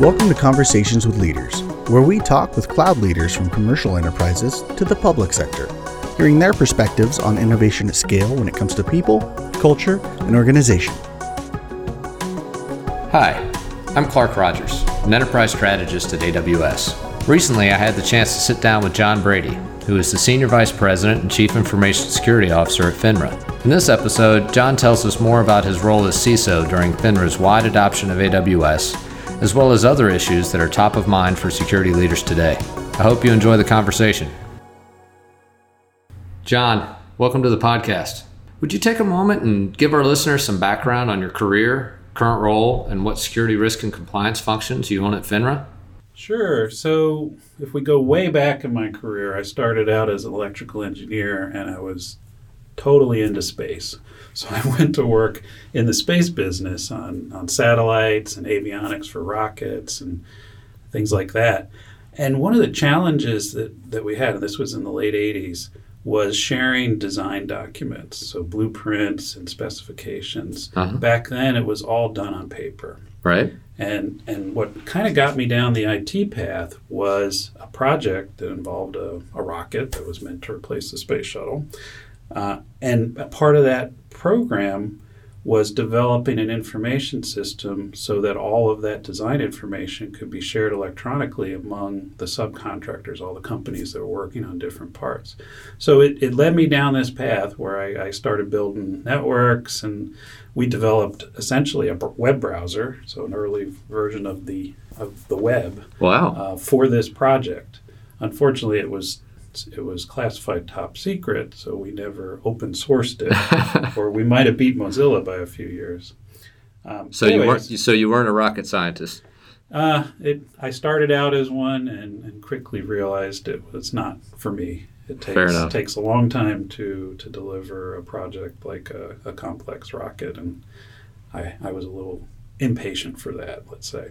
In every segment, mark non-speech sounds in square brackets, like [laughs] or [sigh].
Welcome to Conversations with Leaders, where we talk with cloud leaders from commercial enterprises to the public sector, hearing their perspectives on innovation at scale when it comes to people, culture, and organization. Hi, I'm Clarke Rodgers, an enterprise strategist at AWS. Recently, I had the chance to sit down with John Brady, who is the Senior Vice President and Chief Information Security Officer at FINRA. In this episode, John tells us more about his role as CISO during FINRA's wide adoption of AWS as well as other issues that are top of mind for security leaders today. I hope you enjoy the conversation. John, welcome to the podcast. Would you take a moment and give our listeners some background on your career, current role, and what security risk and compliance functions you own at FINRA? Sure. So, if we go way back in my career, I started out as an electrical engineer and I was totally into space. So I [laughs] went to work in the space business on, on satellites and avionics for rockets and things like that. And one of the challenges that, that we had, and this was in the late 80s, was sharing design documents, so blueprints and specifications. Uh-huh. Back then, it was all done on paper. Right. And and what kind of got me down the IT path was a project that involved a, a rocket that was meant to replace the space shuttle. Uh, and part of that program was developing an information system so that all of that design information could be shared electronically among the subcontractors, all the companies that were working on different parts. So it, it led me down this path where I, I started building networks and we developed essentially a web browser, so an early version of the of the web. Wow! Uh, for this project, unfortunately, it was it was classified top secret, so we never open sourced it, [laughs] or we might have beat Mozilla by a few years. Um, so anyways, you weren't so you weren't a rocket scientist. Uh, it, I started out as one and, and, quickly realized it was not for me. It takes, takes a long time to, to deliver a project like a, a complex rocket, and I, I was a little impatient for that, let's say.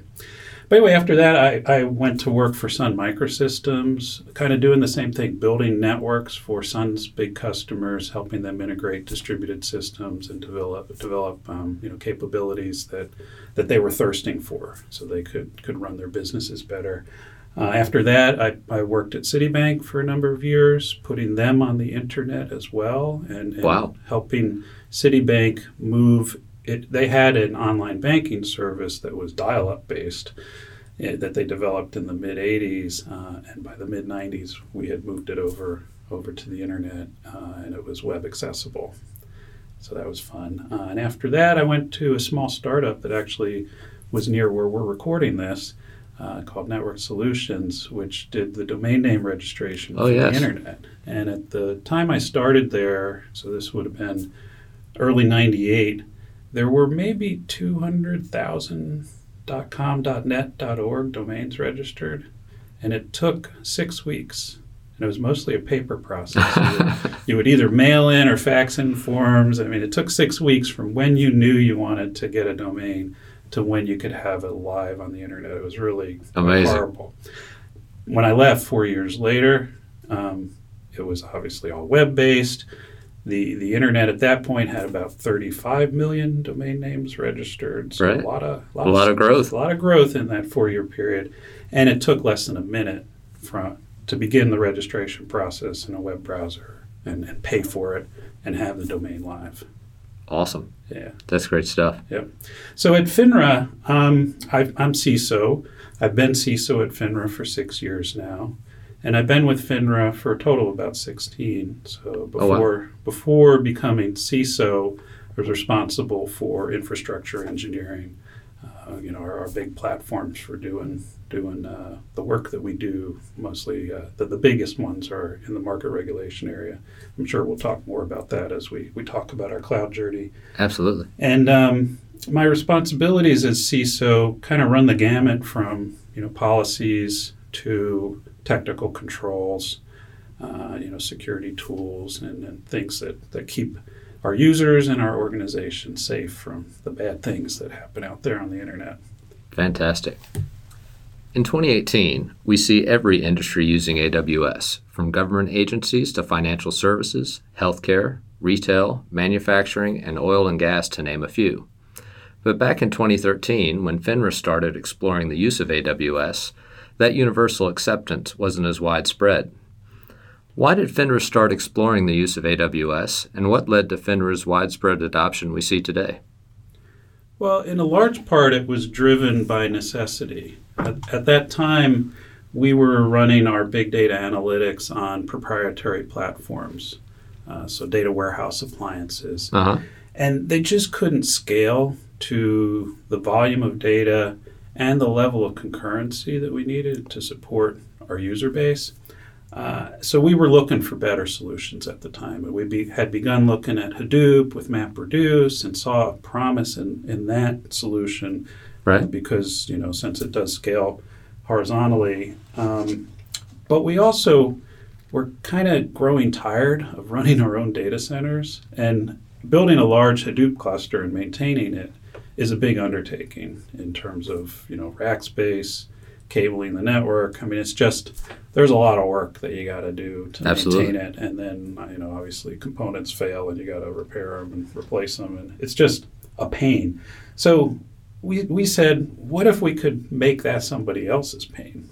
But anyway, after that, I, I went to work for Sun Microsystems, kind of doing the same thing, building networks for Sun's big customers, helping them integrate distributed systems and develop develop um, you know capabilities that that they were thirsting for, so they could could run their businesses better. Uh, after that, I, I worked at Citibank for a number of years, putting them on the internet as well, and, and wow. helping Citibank move it, they had an online banking service that was dial-up based uh, that they developed in the mid 80s, uh, and by the mid 90s we had moved it over over to the internet, uh, and it was web accessible. So that was fun. Uh, and after that, I went to a small startup that actually was near where we're recording this, uh, called Network Solutions, which did the domain name registration oh, for yes. the internet. And at the time I started there, so this would have been early '98 there were maybe 200,000 .com, .net, .org domains registered, and it took six weeks. And it was mostly a paper process. you, would, [laughs] you would either mail in or fax in forms. I mean, it took six weeks from when you knew you wanted to get a domain to when you could have it live on the internet. It was really Amazing. horrible. When I left four years later, um, it was obviously all web based the the internet at that point had about 35 million domain names registered. So right. a lot of lot, a lot of, of growth. A lot of growth in that four year period, and it took less than a minute from to begin the registration process in a web browser and, and pay for it and have the domain live. Awesome. Yeah, that's great stuff. Yep. So at FINRA, um, I, I'm CISO. I've been CISO at FINRA for six years now. And I've been with FINRA for a total of about 16. So before oh, wow. before becoming CISO, I was responsible for infrastructure engineering. Uh, you know, our, our, big platforms for doing doing uh, the work that we do. Mostly, uh, the, the biggest ones are in the market regulation area. I'm sure we'll talk more about that as we, we talk about our cloud journey. Absolutely. And um, my responsibilities as CISO kind of run the gamut from you know policies to technical controls, uh, you know, security tools, and, and, things that, that keep our users and our organization safe from the bad things that happen out there on the internet. Fantastic. In 2018, we see every industry using AWS, from government agencies to financial services, healthcare, retail, manufacturing, and oil and gas, to name a few. But back in 2013, when FINRA started exploring the use of AWS, that universal acceptance wasn't as widespread. Why did FINRA start exploring the use of AWS, and what led to FINRA's widespread adoption we see today? Well, in a large part, it was driven by necessity. At, at that time, we were running our big data analytics on proprietary platforms, uh, so data warehouse appliances. Uh-huh. And they just couldn't scale to the volume of data and the level of concurrency that we needed to support our user base. Uh, so we were looking for better solutions at the time. And we be, had begun looking at Hadoop with MapReduce and saw a promise in, in that solution. Right. Uh, because, you know, since it does scale horizontally. Um, but we also were kind of growing tired of running our own data centers and building a large Hadoop cluster and maintaining it is a big undertaking in terms of, you know, rack space, cabling the network. I mean, it's just there's a lot of work that you got to do to Absolutely. maintain it, and then you know obviously components fail and you got to repair them and replace them, and it's just a pain. So we we said, what if we could make that somebody else's pain?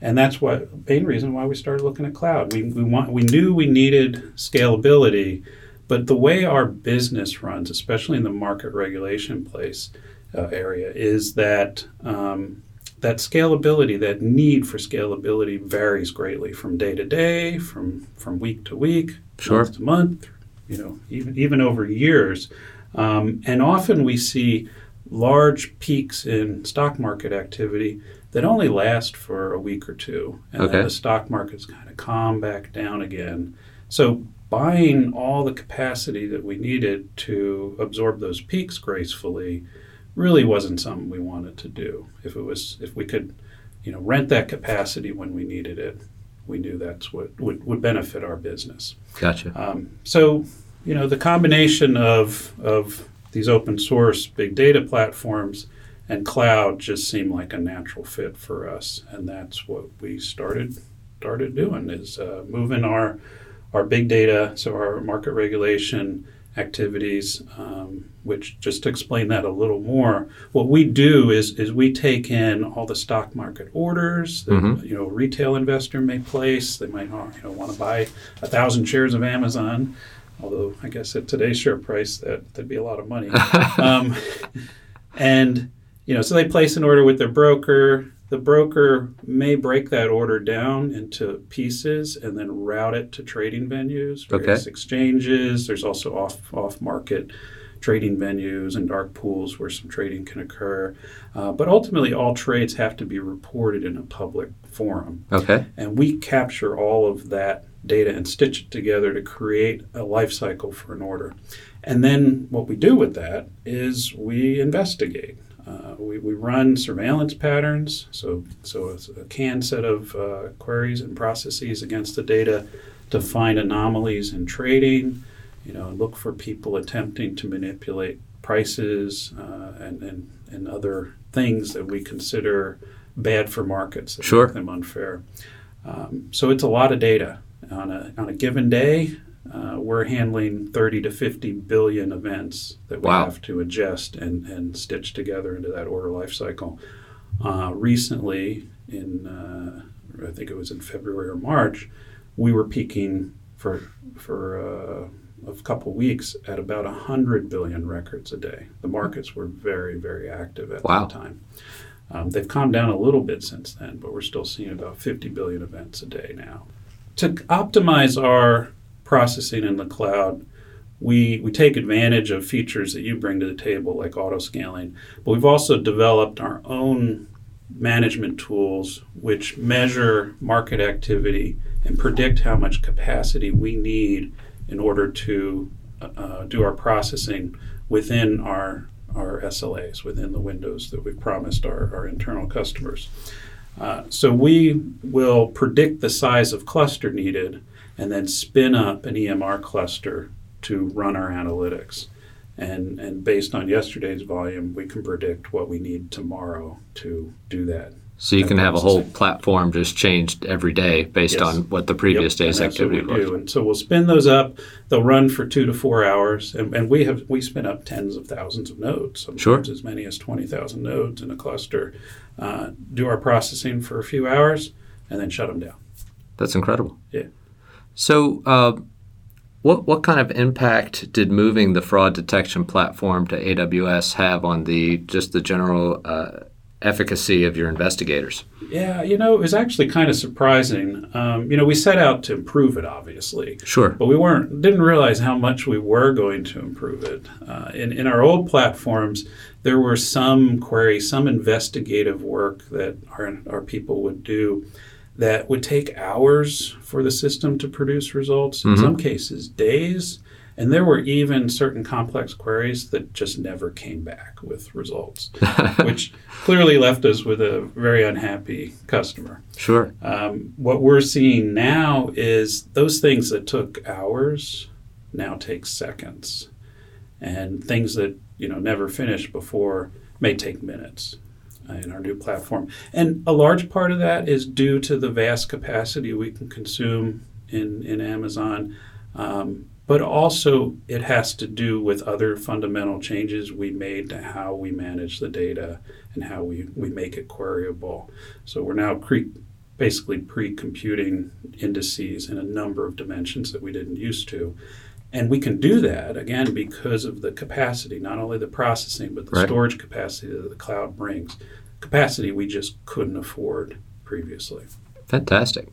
And that's what main reason why we started looking at cloud. We we want we knew we needed scalability, but the way our business runs, especially in the market regulation place uh, area, is that um, that scalability, that need for scalability varies greatly from day to day, from from week to week, sure. month to month, you know, even even over years. Um, and often we see large peaks in stock market activity that only last for a week or two, and okay. then the stock markets kind of calm back down again. So buying all the capacity that we needed to absorb those peaks gracefully really wasn't something we wanted to do. If it was, if we could, you know, rent that capacity when we needed it, we knew that's what would, would benefit our business. Gotcha. Um, so, you know, the combination of of these open source big data platforms and cloud just seemed like a natural fit for us, and that's what we started started doing is uh, moving our our big data, so our market regulation activities, um, which just to explain that a little more, what we do is is we take in all the stock market orders that mm-hmm. you know retail investor may place. They might you know want to buy a thousand shares of Amazon, although I guess at today's share price that that'd be a lot of money. [laughs] um, and you know, so they place an order with their broker the broker may break that order down into pieces and then route it to trading venues, various okay. exchanges. There's also off off market trading venues and dark pools where some trading can occur. Uh, but ultimately, all trades have to be reported in a public forum. Okay. And we capture all of that data and stitch it together to create a life cycle for an order. And then what we do with that is we investigate. Uh, we, we run surveillance patterns, so, so it's a canned set of uh, queries and processes against the data to find anomalies in trading, you know, look for people attempting to manipulate prices uh, and, and, and other things that we consider bad for markets that sure. make them unfair. Um, so it's a lot of data. On a, on a given day, uh, we're handling 30 to 50 billion events that we wow. have to adjust and, and stitch together into that order life cycle. Uh, recently, in uh, I think it was in February or March, we were peaking for for uh, a couple weeks at about 100 billion records a day. The markets were very very active at wow. that time. Um, they've calmed down a little bit since then, but we're still seeing about 50 billion events a day now. To optimize our processing in the cloud, we, we take advantage of features that you bring to the table, like auto scaling, but we've also developed our own management tools which measure market activity and predict how much capacity we need in order to uh, do our processing within our, our SLAs, within the windows that we've promised our, our internal customers. Uh, so we will predict the size of cluster needed and then spin up an EMR cluster to run our analytics. And, and based on yesterday's volume, we can predict what we need tomorrow to do that So you can have a whole platform just changed every day based yes. on what the previous yep. day's activity was. And so we'll spin those up. They'll run for two to four hours, and, and we have we spin up tens of thousands of nodes, sometimes sure. as many as twenty thousand nodes in a cluster. Uh, do our processing for a few hours, and then shut them down. That's incredible. Yeah. So. Uh, what, what kind of impact did moving the fraud detection platform to AWS have on the just the general uh, efficacy of your investigators? Yeah, you know, it was actually kind of surprising. Um, you know, we set out to improve it, obviously. Sure. But we weren't didn't realize how much we were going to improve it. Uh, in in our old platforms, there were some queries, some investigative work that our our people would do that would take hours for the system to produce results. In mm-hmm. some cases, days. And there were even certain complex queries that just never came back with results, [laughs] which clearly left us with a very unhappy customer. Sure. Um, what we're seeing now is those things that took hours now take seconds, and things that you know never finished before may take minutes in our new platform. And a large part of that is due to the vast capacity we can consume in in Amazon. Um, but also it has to do with other fundamental changes we made to how we manage the data and how we, we make it queryable. So we're now basically pre computing indices in a number of dimensions that we didn't used to. And we can do that, again, because of the capacity, not only the processing, but the right. storage capacity that the cloud brings. Capacity we just couldn't afford previously. Fantastic.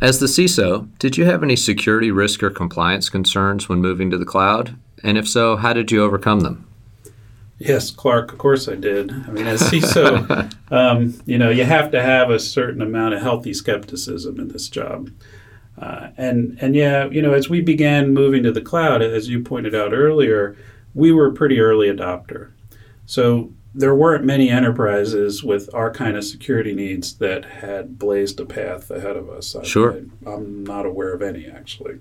As the CISO, did you have any security risk or compliance concerns when moving to the cloud? And if so, how did you overcome them? Yes, Clarke, of course I did. I mean, as CISO, [laughs] um, you know, you have to have a certain amount of healthy skepticism in this job. Uh, and, and yeah, you know, as we began moving to the cloud, as you pointed out earlier, we were a pretty early adopter. So there weren't many enterprises with our kind of security needs that had blazed a path ahead of us. I, sure, I, I'm not aware of any actually,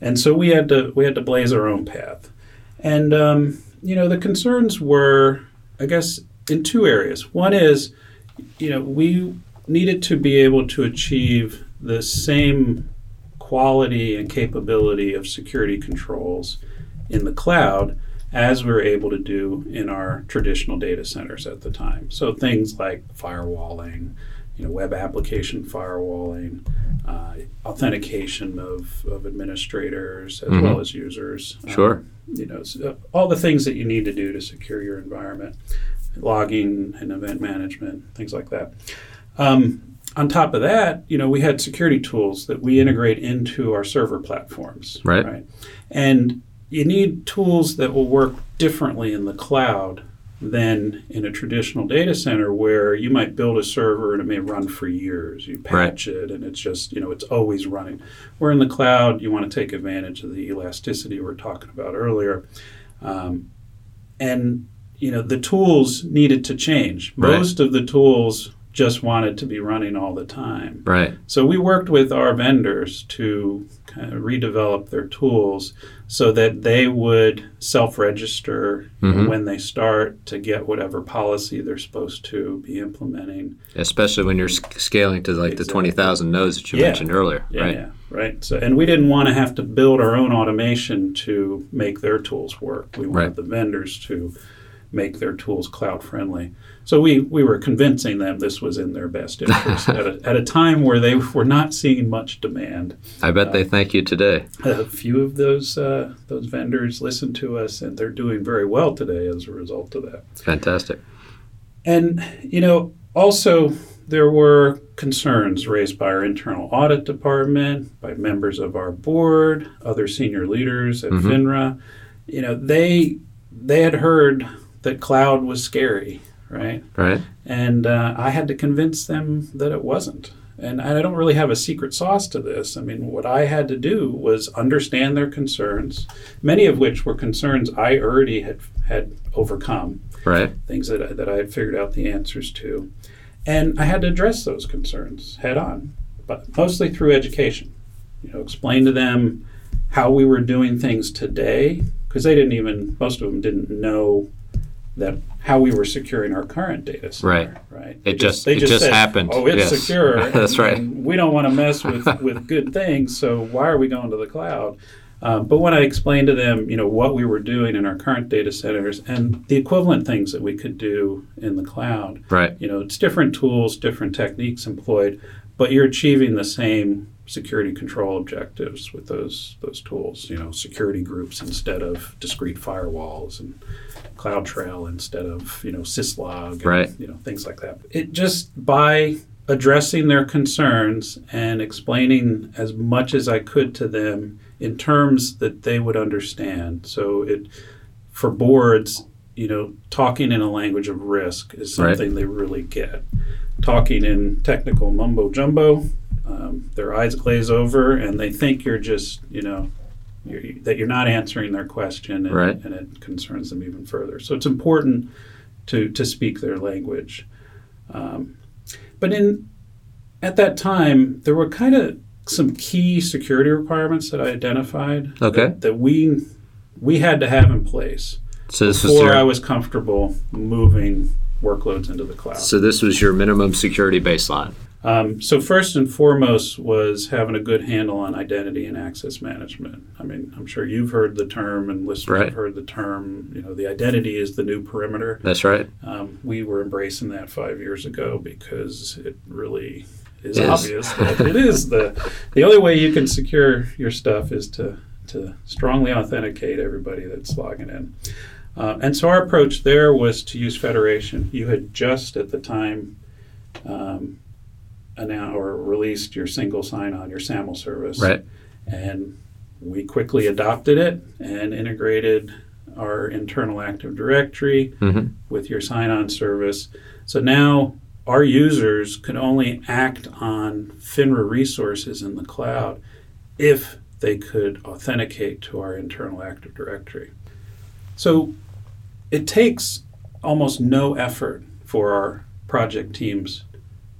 and so we had to we had to blaze our own path, and um, you know the concerns were, I guess, in two areas. One is, you know, we needed to be able to achieve the same quality and capability of security controls in the cloud as we were able to do in our traditional data centers at the time. So things like firewalling, you know, web application firewalling, uh, authentication of, of administrators as mm-hmm. well as users. Um, sure. Um, you know, so uh, all the things that you need to do to secure your environment, logging and event management, things like that. Um, on top of that, you know, we had security tools that we integrate into our server platforms. Right. Right. And you need tools that will work differently in the cloud than in a traditional data center where you might build a server and it may run for years. You patch right. it and it's just, you know, it's always running. Where in the cloud, you want to take advantage of the elasticity we were talking about earlier. Um, and, you know, the tools needed to change. Right. Most of the tools just wanted to be running all the time. Right. So we worked with our vendors to kind of redevelop their tools so that they would self-register mm-hmm. when they start to get whatever policy they're supposed to be implementing. Especially when you're scaling to like exactly. the 20,000 nodes that you yeah. mentioned earlier, yeah, right? Yeah, right. So and we didn't want to have to build our own automation to make their tools work. We wanted right. the vendors to make their tools cloud friendly. So we, we were convincing them this was in their best interest [laughs] at, a, at a time where they were not seeing much demand. I bet uh, they thank you today. A few of those uh, those vendors listened to us, and they're doing very well today as a result of that. Fantastic. And you know, also there were concerns raised by our internal audit department, by members of our board, other senior leaders at mm-hmm. FINRA. You know, they they had heard that cloud was scary, right? Right. And uh, I had to convince them that it wasn't. And I don't really have a secret sauce to this. I mean, what I had to do was understand their concerns, many of which were concerns I already had had overcome. Right. Things that that I had figured out the answers to, and I had to address those concerns head on, but mostly through education. You know, explain to them how we were doing things today because they didn't even most of them didn't know that how we were securing our current data center. Right. Right. It just, they just, it just said, happened. Oh, it's yes. secure. [laughs] That's right. we don't want to mess with [laughs] with good things. So why are we going to the cloud? Um, but when I explained to them, you know, what we were doing in our current data centers and the equivalent things that we could do in the cloud, right? You know, it's different tools, different techniques employed, but you're achieving the same security control objectives with those those tools. You know, security groups instead of discrete firewalls and CloudTrail instead of you know syslog, and, right? You know, things like that. It just by addressing their concerns and explaining as much as I could to them in terms that they would understand. So it for boards, you know, talking in a language of risk is something right. they really get. Talking in technical mumbo jumbo, um, their eyes glaze over and they think you're just, you know, you're, that you're not answering their question, and, right. and it concerns them even further. So it's important to to speak their language. Um, but in at that time, there were kind of some key security requirements that I identified okay. that, that we we had to have in place so before your, I was comfortable moving workloads into the cloud. So this was your minimum security baseline. Um, so first and foremost was having a good handle on identity and access management. I mean, I'm sure you've heard the term, and listeners right. have heard the term. You know, the identity is the new perimeter. That's right. Um, we were embracing that five years ago because it really is, is. obvious that it is the the only way you can secure your stuff is to to strongly authenticate everybody that's logging in. Uh, and so our approach there was to use federation. You had just at the time. Um, announced or released your single sign-on, your SAML service. Right. And we quickly adopted it and integrated our internal Active Directory mm-hmm. with your sign-on service. So now our users could only act on FINRA resources in the cloud if they could authenticate to our internal Active Directory. So it takes almost no effort for our project teams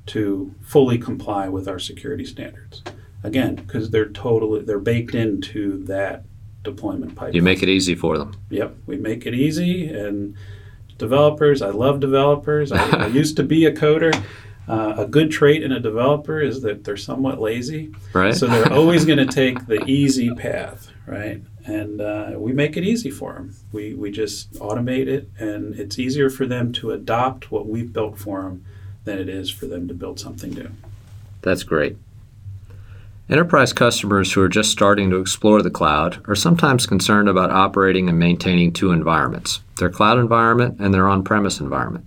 to fully comply with our security standards. Again, because they're totally they're baked into that deployment pipeline. You make it easy for them. Yep, we make it easy, and developers. I love developers. I, I used to be a coder. Uh, a good trait in a developer is that they're somewhat lazy. Right. So they're always going to take the easy path, right? And uh, we make it easy for them. We, we just automate it, and it's easier for them to adopt what we've built for them than it is for them to build something new. That's great. Enterprise customers who are just starting to explore the cloud are sometimes concerned about operating and maintaining two environments their cloud environment and their on premise environment.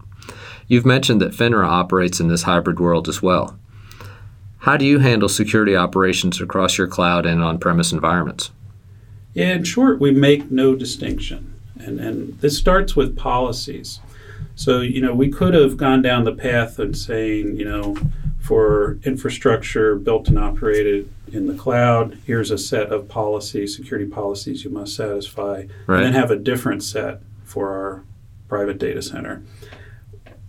You've mentioned that FINRA operates in this hybrid world as well. How do you handle security operations across your cloud and on premise environments? Yeah, in short, we make no distinction. And, and this starts with policies. So, you know, we could have gone down the path of saying, you know, for infrastructure built and operated in the cloud, here's a set of policies, security policies you must satisfy, right. and then have a different set for our private data center.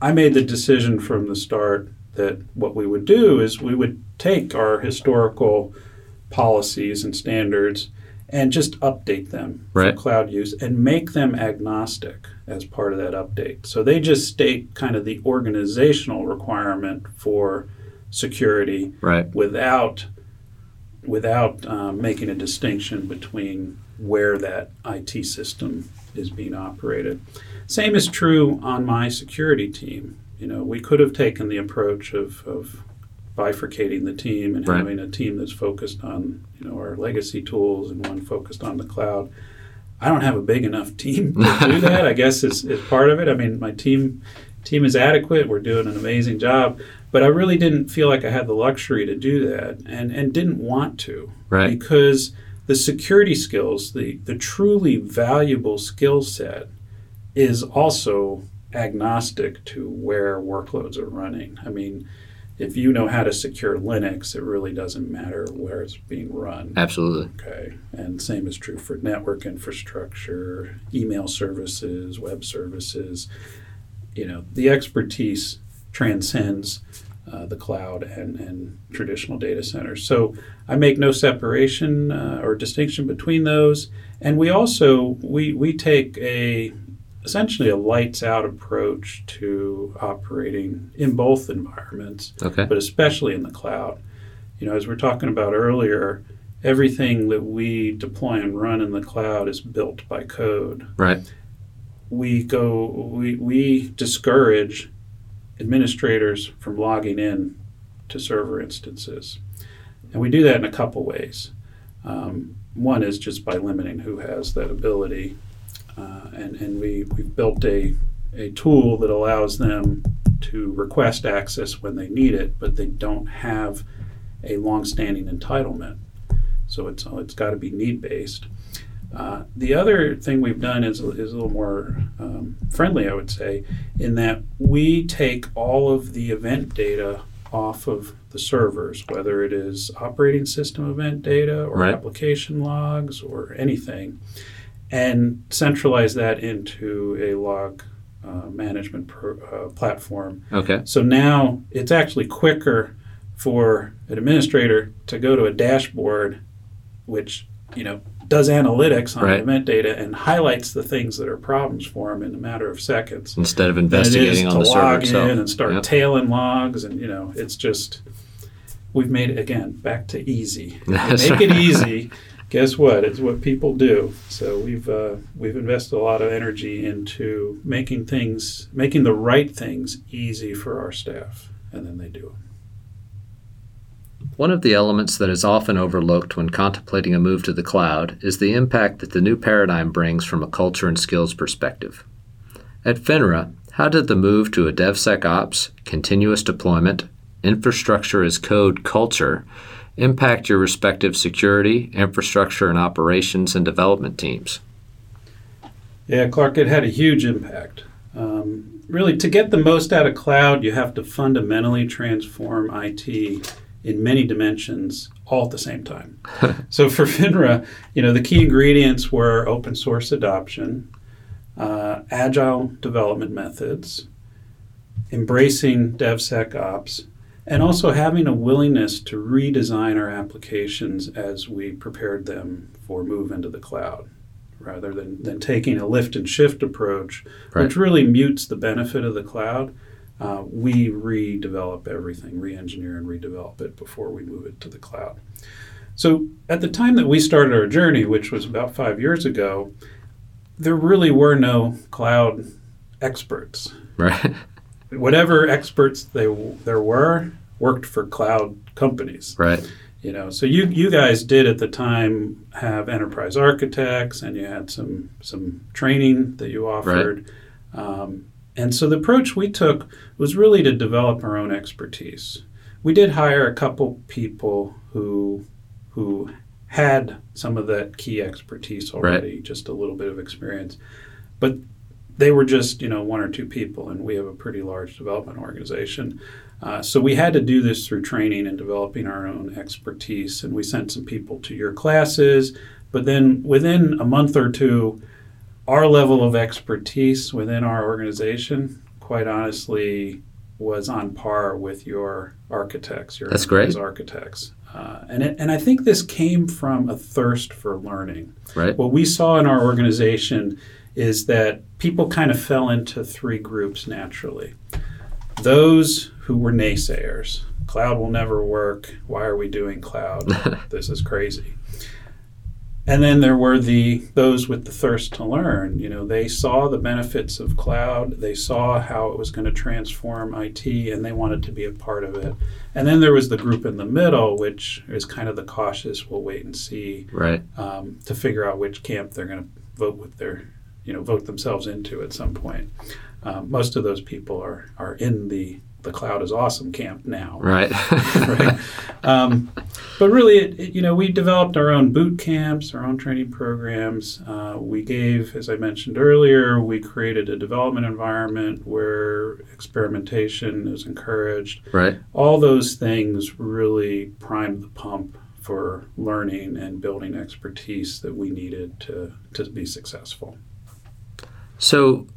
I made the decision from the start that what we would do is we would take our historical policies and standards and just update them right. for cloud use and make them agnostic as part of that update. So they just state kind of the organizational requirement for security right. without without um, making a distinction between where that IT system is being operated. Same is true on my security team. You know, we could have taken the approach of, of bifurcating the team and right. having a team that's focused on you know our legacy tools and one focused on the cloud. I don't have a big enough [laughs] team to do [laughs] that. I guess is, is part of it. I mean, my team team is adequate. We're doing an amazing job, but I really didn't feel like I had the luxury to do that, and and didn't want to, right? Because the security skills, the the truly valuable skill set, is also agnostic to where workloads are running. I mean if you know how to secure Linux, it really doesn't matter where it's being run. Absolutely. Okay. And same is true for network infrastructure, email services, web services. You know, the expertise transcends uh, the cloud and, and traditional data centers. So I make no separation uh, or distinction between those. And we also we we take a essentially a lights out approach to operating in both environments, okay. but especially in the cloud. You know, as we are talking about earlier, everything that we deploy and run in the cloud is built by code. Right. We go we, we discourage administrators from logging in to server instances. And we do that in a couple ways. Um, one is just by limiting who has that ability. Uh, and and we, we've built a, a tool that allows them to request access when they need it, but they don't have a long-standing entitlement. So it's, it's got to be need-based. Uh, the other thing we've done is, is a little more um, friendly, I would say, in that we take all of the event data off of the servers, whether it is operating system event data or right. application logs or anything, and centralize that into a log uh, management uh, platform. Okay. So now it's actually quicker for an administrator to go to a dashboard, which you know does analytics on right. event data and highlights the things that are problems for them in a matter of seconds instead of investigating on the server itself. and start yep. tailing logs and you know it's just we've made it again back to easy [laughs] make right. it easy guess what? It's what people do. So we've uh, we've invested a lot of energy into making things, making the right things easy for our staff, and then they do them. One of the elements that is often overlooked when contemplating a move to the cloud is the impact that the new paradigm brings from a culture and skills perspective. At FINRA, how did the move to a DevSecOps, continuous deployment, infrastructure as code culture impact your respective security, infrastructure, and operations and development teams? Yeah, Clarke, it had a huge impact. Um, really, to get the most out of cloud, you have to fundamentally transform IT in many dimensions all at the same time. [laughs] so for FINRA, you know, the key ingredients were open source adoption, uh, agile development methods, embracing DevSecOps, and also having a willingness to redesign our applications as we prepared them for move into the cloud rather than, than taking a lift and shift approach right. which really mutes the benefit of the cloud uh, we redevelop everything re-engineer and redevelop it before we move it to the cloud. So at the time that we started our journey which was about five years ago there really were no cloud experts. Right [laughs] whatever experts they there were worked for cloud companies. Right. You know, so you you guys did at the time have enterprise architects, and you had some some training that you offered. Right. Um, and so the approach we took was really to develop our own expertise. We did hire a couple people who who had some of that key expertise already, right. just a little bit of experience. But they were just you know one or two people, and we have a pretty large development organization. Uh, so we had to do this through training and developing our own expertise, and we sent some people to your classes. But then within a month or two, our level of expertise within our organization, quite honestly, was on par with your architects, your That's great. architects. Uh, and, it, and I think this came from a thirst for learning. Right. What we saw in our organization is that people kind of fell into three groups naturally. Those who were naysayers, cloud will never work. Why are we doing cloud? [laughs] this is crazy. And then there were the those with the thirst to learn. You know, they saw the benefits of cloud. They saw how it was going to transform IT, and they wanted to be a part of it. And then there was the group in the middle, which is kind of the cautious. We'll wait and see, right, um, to figure out which camp they're going to vote with their you know vote themselves into at some point. Um, most of those people are are in the the cloud is awesome camp now. Right. [laughs] right. Um, but really, it, it, you know, we developed our own boot camps, our own training programs. Uh, we gave, as I mentioned earlier, we created a development environment where experimentation is encouraged. Right. All those things really primed the pump for learning and building expertise that we needed to, to be successful. So,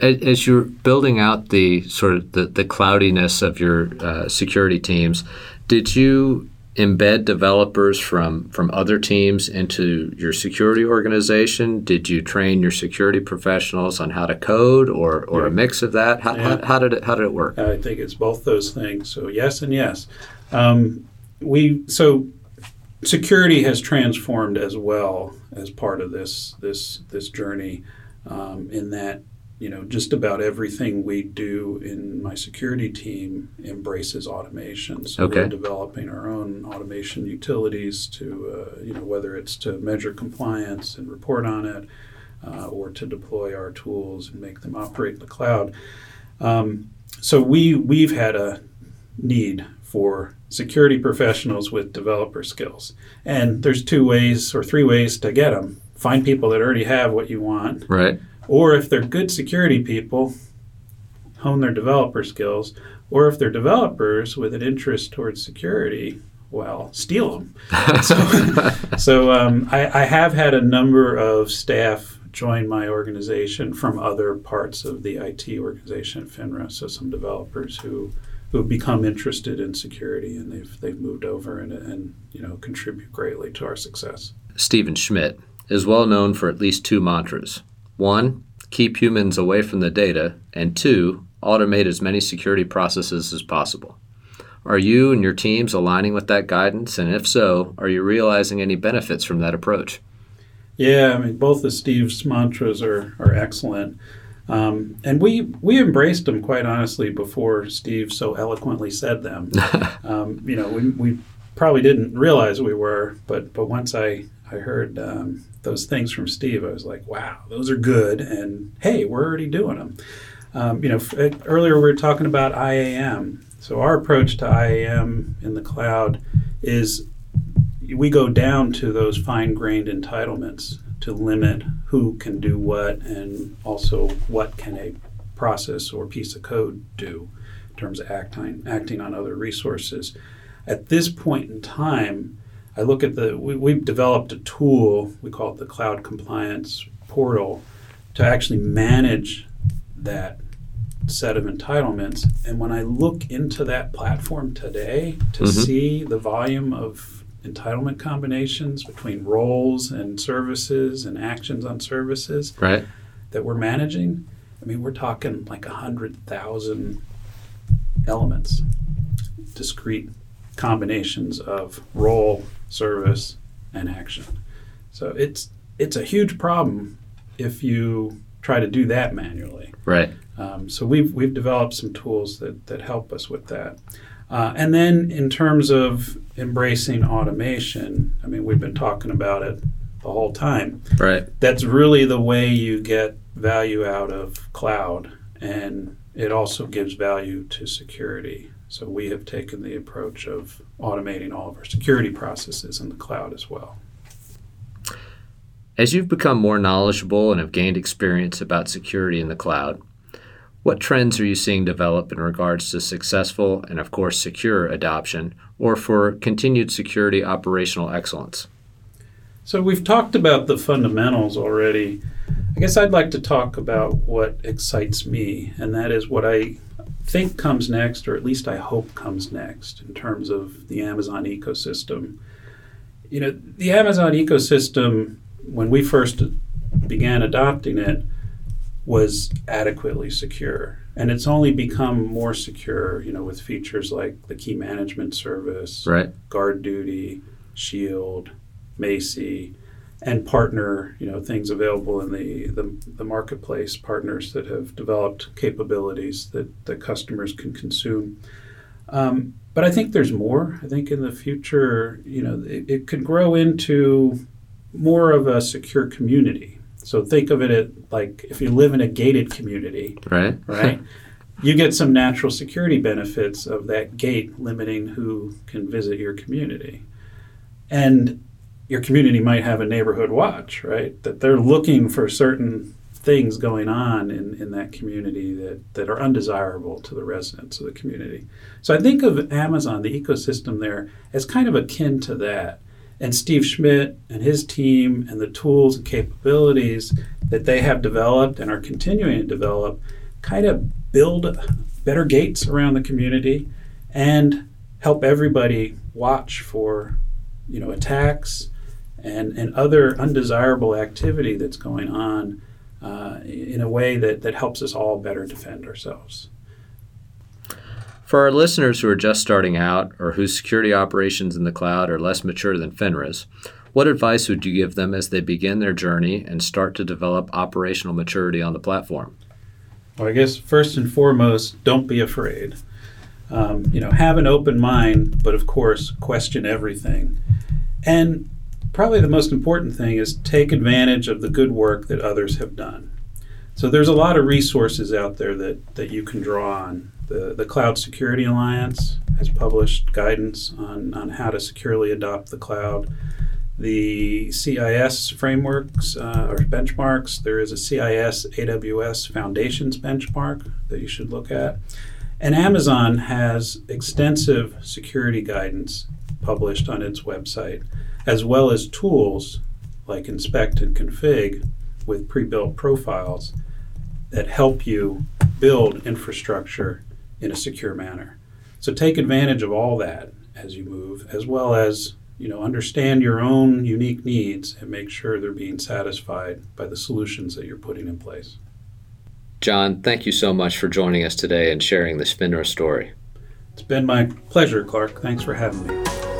as you're building out the sort of the, the cloudiness of your uh, security teams, did you embed developers from from other teams into your security organization? Did you train your security professionals on how to code, or or yeah. a mix of that? How, yeah. how, how, did it how did it work? I think it's both those things. So yes and yes. Um, we so security has transformed as well as part of this this this journey. Um, in that you know, just about everything we do in my security team embraces automation. So okay. we're developing our own automation utilities to, uh, you know, whether it's to measure compliance and report on it, uh, or to deploy our tools and make them operate in the cloud. Um, so we we've had a need for security professionals with developer skills, and there's two ways or three ways to get them. Find people that already have what you want. Right or if they're good security people, hone their developer skills. Or if they're developers with an interest towards security, well, steal them. [laughs] so, so um, I, I, have had a number of staff join my organization from other parts of the IT organization at FINRA. So some developers who who have become interested in security and they've they've moved over and, and you know contribute greatly to our success. Stephen Schmidt is well known for at least two mantras. One, keep humans away from the data, and two, automate as many security processes as possible. Are you and your teams aligning with that guidance? And if so, are you realizing any benefits from that approach? Yeah, I mean, both of Steve's mantras are, are excellent. Um, and we, we embraced them, quite honestly, before Steve so eloquently said them. [laughs] um, you know, we, we probably didn't realize we were, but, but once I, I heard um, those things from Steve, I was like, wow, those are good. And hey, we're already doing them. Um, you know, f- earlier we were talking about IAM. So our approach to IAM in the cloud is we go down to those fine-grained entitlements to limit who can do what and also what can a process or piece of code do in terms of acting, acting on other resources. At this point in time, I look at the, we, we've developed a tool, we call it the Cloud Compliance Portal, to actually manage that set of entitlements. And when I look into that platform today to mm-hmm. see the volume of entitlement combinations between roles and services and actions on services right. that we're managing, I mean, we're talking like 100,000 elements, discrete combinations of role, service, and action. So it's it's a huge problem if you try to do that manually. Right. Um, so we've we've developed some tools that that help us with that. Uh, and then in terms of embracing automation, I mean we've been talking about it the whole time. Right. That's really the way you get value out of cloud, and it also gives value to security. So we have taken the approach of automating all of our security processes in the cloud as well. As you've become more knowledgeable and have gained experience about security in the cloud, what trends are you seeing develop in regards to successful and, of course, secure adoption or for continued security operational excellence? So, we've talked about the fundamentals already. I guess I'd like to talk about what excites me, and that is what I think comes next, or at least I hope comes next, in terms of the Amazon ecosystem. You know, the Amazon ecosystem, when we first began adopting it, was adequately secure. And it's only become more secure, you know, with features like the key management service, right. GuardDuty, shield, Macie, and partner, you know, things available in the, the, the, marketplace, partners that have developed capabilities that, that customers can consume. Um, but I think there's more. I think in the future, you know, it, it could grow into more of a secure community. So think of it at, like if you live in a gated community, right? [laughs] Right. you get some natural security benefits of that gate limiting who can visit your community. And your community might have a neighborhood watch, right? That they're looking for certain things going on in, in that community that, that are undesirable to the residents of the community. So I think of Amazon, the ecosystem there, as kind of akin to that. And Steve Schmidt and his team and the tools and capabilities that they have developed and are continuing to develop kind of build better gates around the community and help everybody watch for you know attacks and, and other undesirable activity that's going on uh, in a way that, that helps us all better defend ourselves. For our listeners who are just starting out or whose security operations in the cloud are less mature than FINRA's, what advice would you give them as they begin their journey and start to develop operational maturity on the platform? Well, I guess first and foremost, don't be afraid. Um, you know, have an open mind, but of course, question everything. And probably the most important thing is take advantage of the good work that others have done. So there's a lot of resources out there that, that you can draw on. The, the Cloud Security Alliance has published guidance on, on how to securely adopt the cloud. The CIS frameworks uh, or benchmarks, there is a CIS AWS Foundations benchmark that you should look at. And Amazon has extensive security guidance published on its website, as well as tools like Inspect and Config with pre built profiles that help you build infrastructure in a secure manner. So take advantage of all that as you move, as well as you know understand your own unique needs and make sure they're being satisfied by the solutions that you're putting in place. John, thank you so much for joining us today and sharing the FINRA story. It's been my pleasure, Clarke. Thanks for having me.